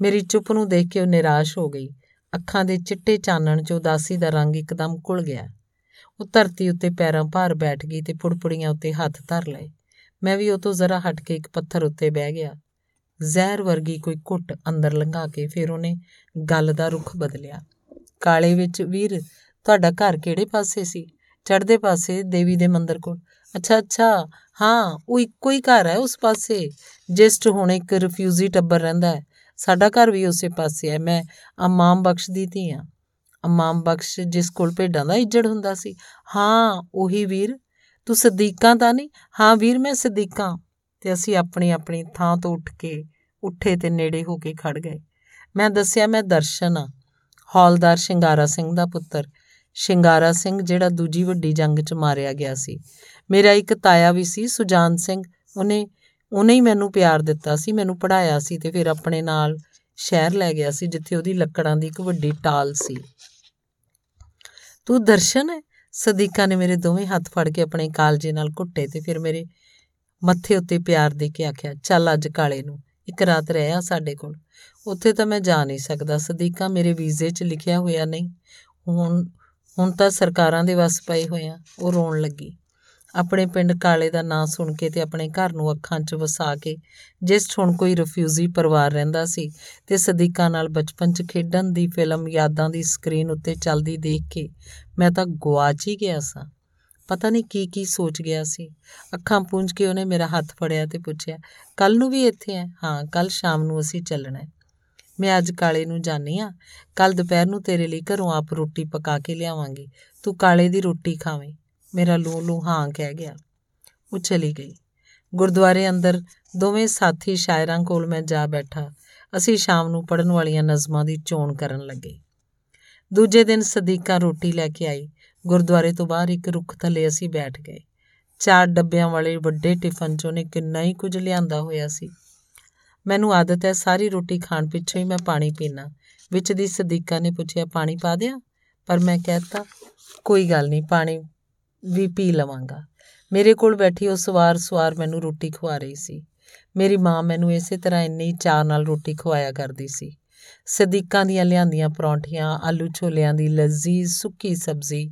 ਮੇਰੀ ਚੁੱਪ ਨੂੰ ਦੇਖ ਕੇ ਉਹ ਨਿਰਾਸ਼ ਹੋ ਗਈ। ਅੱਖਾਂ ਦੇ ਚਿੱਟੇ ਚਾਨਣ 'ਚ ਉਦਾਸੀ ਦਾ ਰੰਗ ਇੱਕਦਮ ਘੁਲ ਗਿਆ। ਉਹ ਧਰਤੀ ਉੱਤੇ ਪੈਰਾਂ ਭਾਰ ਬੈਠ ਗਈ ਤੇ ਪੁੜਪੁੜੀਆਂ ਉੱਤੇ ਹੱਥ ਧਰ ਲਏ। ਮੈਂ ਵੀ ਉਹ ਤੋਂ ਜ਼ਰਾ ਹਟ ਕੇ ਇੱਕ ਪੱਥਰ ਉੱਤੇ ਬਹਿ ਗਿਆ। ਜ਼ਹਿਰ ਵਰਗੀ ਕੋਈ ਘੁੱਟ ਅੰਦਰ ਲੰਘਾ ਕੇ ਫਿਰ ਉਹਨੇ ਗੱਲ ਦਾ ਰੁਖ ਬਦਲਿਆ। ਕਾਲੇ ਵਿੱਚ, ਵੀਰ, ਤੁਹਾਡਾ ਘਰ ਕਿਹੜੇ ਪਾਸੇ ਸੀ? ਚੜ੍ਹਦੇ ਪਾਸੇ, ਦੇਵੀ ਦੇ ਮੰਦਿਰ ਕੋਲ? ਅੱਛਾ ਅੱਛਾ, ਹਾਂ, ਉਹ ਇੱਕੋ ਹੀ ਘਰ ਹੈ ਉਸ ਪਾਸੇ। ਜਿਸ 'ਚ ਹੁਣ ਇੱਕ ਰਿਫਿਊਜੀ ਟੱਬਰ ਰਹਿੰਦਾ ਹੈ। ਸਾਡਾ ਘਰ ਵੀ ਉਸੇ ਪਾਸੇ ਹੈ। ਮੈਂ ਅਮਾਮ ਬਖਸ਼ ਦੀ ਧੀ ਆ ਅਮਾਮ ਬਖਸ਼ ਜਿਸ ਕੋਲ ਭੇਡਾਂ ਦਾ ਇੱਜੜ ਹੁੰਦਾ ਸੀ। ਹਾਂ, ਉਹੀ ਵੀਰ, ਤੂੰ ਸਦੀਕਾਂ ਤਾਂ ਨਹੀਂ? ਹਾਂ ਵੀਰ, ਮੈਂ ਸਦੀਕਾਂ। ਤੇ ਅਸੀਂ ਆਪਣੀ ਆਪਣੀ ਥਾਂ ਤੋਂ ਉੱਠ ਕੇ ਉੱਠੇ ਤੇ ਨੇੜੇ ਹੋ ਕੇ ਖੜ ਗਏ। ਮੈਂ ਦੱਸਿਆ ਮੈਂ ਦਰਸ਼ਨ ਆ। ਹੌਲਦਾਰ ਸ਼ਿੰਗਾਰਾ ਸਿੰਘ ਦਾ ਪੁੱਤਰ। ਸ਼ਿੰਗਾਰਾ ਸਿੰਘ ਜਿਹੜਾ ਦੂਜੀ ਵੱਡੀ ਜੰਗ 'ਚ ਮਾਰਿਆ ਗਿਆ ਸੀ। ਮੇਰਾ ਇੱਕ ਤਾਇਆ ਵੀ ਸੀ, ਸੁਜਾਨ ਸਿੰਘ। ਉਹਨੇ ਉਹਨੇ ਹੀ ਮੈਨੂੰ ਪਿਆਰ ਦਿੱਤਾ ਸੀ, ਮੈਨੂੰ ਪੜਾਇਆ ਸੀ ਤੇ ਫਿਰ ਆਪਣੇ ਨਾਲ ਸ਼ਹਿਰ ਲੈ ਗਿਆ ਸੀ, ਜਿੱਥੇ ਉਹਦੀ ਲੱਕੜਾਂ ਦੀ ਇੱਕ ਵੱਡੀ ਟਾਲ ਸੀ। ਤੂੰ ਦਰਸ਼ਨ ਹੈ ਸਦੀਕਾ ਨੇ ਮੇਰੇ ਦੋਵੇਂ ਹੱਥ ਫੜ ਕੇ ਆਪਣੇ ਕਾਲਜੇ ਨਾਲ ਘੁੱਟੇ ਤੇ ਫਿਰ ਮੇਰੇ ਮੱਥੇ ਉੱਤੇ ਪਿਆਰ ਦੇ ਕੇ ਆਖਿਆ, ਚੱਲ ਅੱਜ ਕਾਲੇ ਨੂੰ, ਇੱਕ ਰਾਤ ਰਹਿ ਆ ਸਾਡੇ ਕੋਲ। ਉੱਥੇ ਤਾਂ ਮੈਂ ਜਾ ਨਹੀਂ ਸਕਦਾ, ਸਦੀਕਾ ਮੇਰੇ ਵੀਜ਼ੇ 'ਚ ਲਿਖਿਆ ਹੋਇਆ ਨਹੀਂ। ਹੁਣ ਹੁਣ ਤਾਂ ਸਰਕਾਰਾਂ ਦੇ ਵਸ ਪਏ ਹੋਏ ਆ, ਉਹ ਰੋਣ ਲੱਗੀ। ਆਪਣੇ ਪਿੰਡ ਕਾਲੇ ਦਾ ਨਾਂ ਸੁਣ ਕੇ ਤੇ ਆਪਣੇ ਘਰ ਨੂੰ ਅੱਖਾਂ 'ਚ ਵਸਾ ਕੇ, ਜਿਸ ਹੁਣ ਕੋਈ ਰਿਫਿਊਜੀ ਪਰਿਵਾਰ ਰਹਿੰਦਾ ਸੀ ਤੇ ਸਦੀਕਾ ਨਾਲ ਬਚਪਨ 'ਚ ਖੇਡਣ ਦੀ ਫਿਲਮ ਯਾਦਾਂ ਦੀ ਸਕਰੀਨ ਉੱਤੇ ਚੱਲਦੀ ਦੇਖ ਕੇ ਮੈਂ ਤਾਂ ਗਵਾਚ ਹੀ ਗਿਆ ਸਾਂ। ਪਤਾ ਨਹੀਂ ਕੀ ਕੀ ਸੋਚ ਗਿਆ ਸੀ। ਅੱਖਾਂ ਪੂੰਝ ਕੇ ਉਹਨੇ ਮੇਰਾ ਹੱਥ ਫੜਿਆ ਤੇ ਪੁੱਛਿਆ ਕੱਲ ਨੂੰ ਵੀ ਇੱਥੇ ਹੈ ਹਾਂ ਕੱਲ ਸ਼ਾਮ ਨੂੰ ਅਸੀਂ ਚੱਲਣਾ ਹੈ ਮੈਂ ਅੱਜ ਕਾਲੇ ਨੂੰ ਜਾਣੀ ਆ। ਕੱਲ ਦੁਪਹਿਰ ਨੂੰ ਤੇਰੇ ਲਈ ਘਰੋਂ ਆਪ ਰੋਟੀ ਪਕਾ ਕੇ ਲਿਆਵਾਂਗੀ। ਤੂੰ ਕਾਲੇ ਦੀ ਰੋਟੀ ਖਾਵੇਂ। ਮੇਰਾ ਲੂ ਲੂ ਹਾਂ ਕਹਿ ਗਿਆ। ਉਹ ਚਲੀ ਗਈ। ਗੁਰਦੁਆਰੇ ਅੰਦਰ ਦੋਵੇਂ ਸਾਥੀ ਸ਼ਾਇਰਾਂ ਕੋਲ ਮੈਂ ਜਾ ਬੈਠਾ। ਅਸੀਂ ਸ਼ਾਮ ਨੂੰ ਪੜਨ ਵਾਲੀਆਂ ਨਜ਼ਮਾਂ ਦੀ ਚੋਣ ਕਰਨ ਲੱਗੇ। ਦੂਜੇ ਦਿਨ ਸਦੀਕਾ ਰੋਟੀ ਲੈ ਕੇ ਆਈ। ਗੁਰਦੁਆਰੇ ਤੋਂ ਬਾਹਰ ਇੱਕ ਰੁੱਖ ਥੱਲੇ ਅਸੀਂ ਬੈਠ ਗਏ। ਚਾਰ ਡੱਬਿਆਂ ਵਾਲੇ ਵੱਡੇ ਟਿਫਨ 'ਚੋਂ ਨੇ ਕਿੰਨਾ ਹੀ ਕੁਝ ਲਿਆਂਦਾ ਹੋਇਆ ਸੀ। ਮੈਨੂੰ ਆਦਤ ਹੈ ਸਾਰੀ ਰੋਟੀ ਖਾਣ ਪਿੱਛੋਂ ਹੀ ਮੈਂ ਪਾਣੀ ਪੀਣਾ ਵਿੱਚ ਦੀ ਸਦੀਕਾ ਨੇ ਪੁੱਛਿਆ, ਪਾਣੀ ਪਾ ਦਿਆਂ? ਪਰ ਮੈਂ ਕਹਿਤਾ, ਕੋਈ ਗੱਲ ਨਹੀਂ, ਪਾਣੀ ਵੀ ਪੀ ਲਵਾਂਗਾ। ਮੇਰੇ ਕੋਲ ਬੈਠੀ ਉਹ ਸਵਾਰ ਸਵਾਰ ਮੈਨੂੰ ਰੋਟੀ ਖਵਾ ਰਹੀ ਸੀ। ਮੇਰੀ ਮਾਂ ਮੈਨੂੰ ਇਸੇ ਤਰ੍ਹਾਂ ਇੰਨੀ ਚਾਹ ਨਾਲ ਰੋਟੀ ਖਵਾਇਆ ਕਰਦੀ ਸੀ। ਸਦੀਕਾਂ ਦੀਆਂ ਲਿਆਂਦੀਆਂ ਪਰੌਂਠੀਆਂ, ਆਲੂ ਛੋਲਿਆਂ ਦੀ ਲਜ਼ੀਜ਼ ਸੁੱਕੀ ਸਬਜ਼ੀ,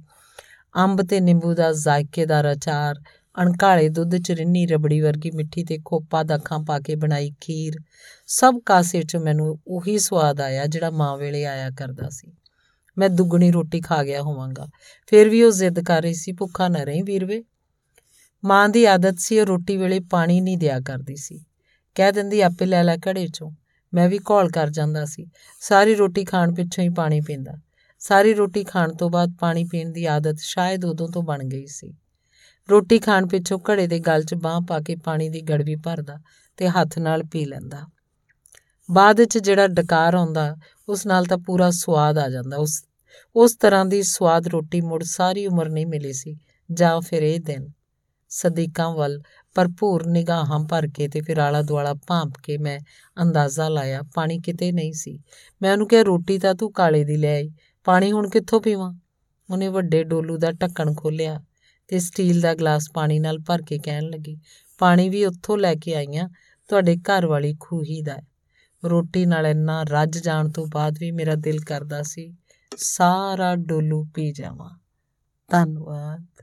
ਅੰਬ ਤੇ ਨਿੰਬੂ ਦਾ ਜ਼ਾਇਕੇਦਾਰ ਅਚਾਰ, ਅਣਕਾਲੇ ਦੁੱਧ ਚ ਰਿੰਨੀ ਰਬੜੀ ਵਰਗੀ ਮਿੱਠੀ ਤੇ ਖੋਪਾ ਦਾਖਾਂ ਪਾ ਕੇ ਬਣਾਈ ਖੀਰ। ਸਭ ਕਾਸੇ 'ਚ ਮੈਨੂੰ ਉਹੀ ਸਵਾਦ ਆਇਆ ਜਿਹੜਾ ਮਾਂ ਵੇਲੇ ਆਇਆ ਕਰਦਾ ਸੀ। ਮੈਂ ਦੁੱਗਣੀ ਰੋਟੀ ਖਾ ਗਿਆ ਹੋਵਾਂਗਾ। ਫਿਰ ਵੀ ਉਹ ਜ਼ਿੱਦ ਕਰ ਰਹੀ ਸੀ, ਭੁੱਖਾ ਨਾ ਰਹੀਂ ਵੀਰਵੇ। ਮਾਂ ਦੀ ਆਦਤ ਸੀ, ਉਹ ਰੋਟੀ ਵੇਲੇ ਪਾਣੀ ਨਹੀਂ ਦਿਆ ਕਰਦੀ ਸੀ। ਕਹਿ ਦਿੰਦੀ, ਆਪੇ ਲੈ ਲੈ ਘੜੇ 'ਚੋਂ। ਮੈਂ ਵੀ ਘੋਲ ਕਰ ਜਾਂਦਾ ਸੀ। ਸਾਰੀ ਰੋਟੀ ਖਾਣ ਪਿੱਛੋਂ ਹੀ ਪਾਣੀ ਪੀਂਦਾ। ਸਾਰੀ ਰੋਟੀ ਖਾਣ ਤੋਂ ਬਾਅਦ ਪਾਣੀ ਪੀਣ ਦੀ ਆਦਤ ਸ਼ਾਇਦ ਉਦੋਂ ਤੋਂ ਬਣ ਗਈ ਸੀ। ਰੋਟੀ ਖਾਣ ਪਿੱਛੋਂ ਘੜੇ ਦੇ ਗਲ 'ਚ ਬਾਹ ਪਾ ਕੇ ਪਾਣੀ ਦੀ ਗੜਵੀ ਭਰਦਾ ਤੇ ਹੱਥ ਨਾਲ ਪੀ ਲੈਂਦਾ। ਬਾਅਦ 'ਚ ਜਿਹੜਾ ਡਕਾਰ ਆਉਂਦਾ, ਉਸ ਨਾਲ ਤਾਂ ਪੂਰਾ ਸਵਾਦ ਆ ਜਾਂਦਾ। ਉਸ ਉਸ ਤਰ੍ਹਾਂ ਦੀ ਸਵਾਦ ਰੋਟੀ ਮੁੜ ਸਾਰੀ ਉਮਰ ਨਹੀਂ ਮਿਲੀ ਸੀ, ਜਾਂ ਫਿਰ ਇਹ ਦਿਨ। ਸਦੀਕਾਂ ਵੱਲ ਭਰਪੂਰ ਨਿਗਾਹਾਂ ਭਰ ਕੇ ਤੇ ਫਿਰ ਆਲਾ ਦੁਆਲਾ ਭਾਂਪ ਕੇ ਮੈਂ ਅੰਦਾਜ਼ਾ ਲਾਇਆ, ਪਾਣੀ ਕਿਤੇ ਨਹੀਂ ਸੀ। ਮੈਂ ਉਹਨੂੰ ਕਿਹਾ, ਰੋਟੀ ਤਾਂ ਤੂੰ ਕਾਲੇ ਦੀ ਲੈ ਆਈ, ਪਾਣੀ ਹੁਣ ਕਿੱਥੋਂ ਪੀਵਾਂ? ਉਹਨੇ ਵੱਡੇ ਡੋਲੂ ਦਾ ਢੱਕਣ ਖੋਲਿਆ ਤੇ ਸਟੀਲ ਦਾ ਗਲਾਸ ਪਾਣੀ ਨਾਲ ਭਰ ਕੇ ਕਹਿਣ ਲੱਗੀ, ਪਾਣੀ ਵੀ ਉੱਥੋਂ ਲੈ ਕੇ ਆਈਆਂ, ਤੁਹਾਡੇ ਘਰ ਵਾਲੀ ਖੂਹੀ ਦਾ ਰੋਟੀ ਨਾਲ ਇੰਨਾ ਰੱਜ ਜਾਣ ਤੋਂ ਬਾਅਦ ਵੀ ਮੇਰਾ ਦਿਲ ਕਰਦਾ ਸੀ, ਸਾਰਾ ਡੋਲੂ ਪੀ ਜਾਵਾਂ। ਧੰਨਵਾਦ।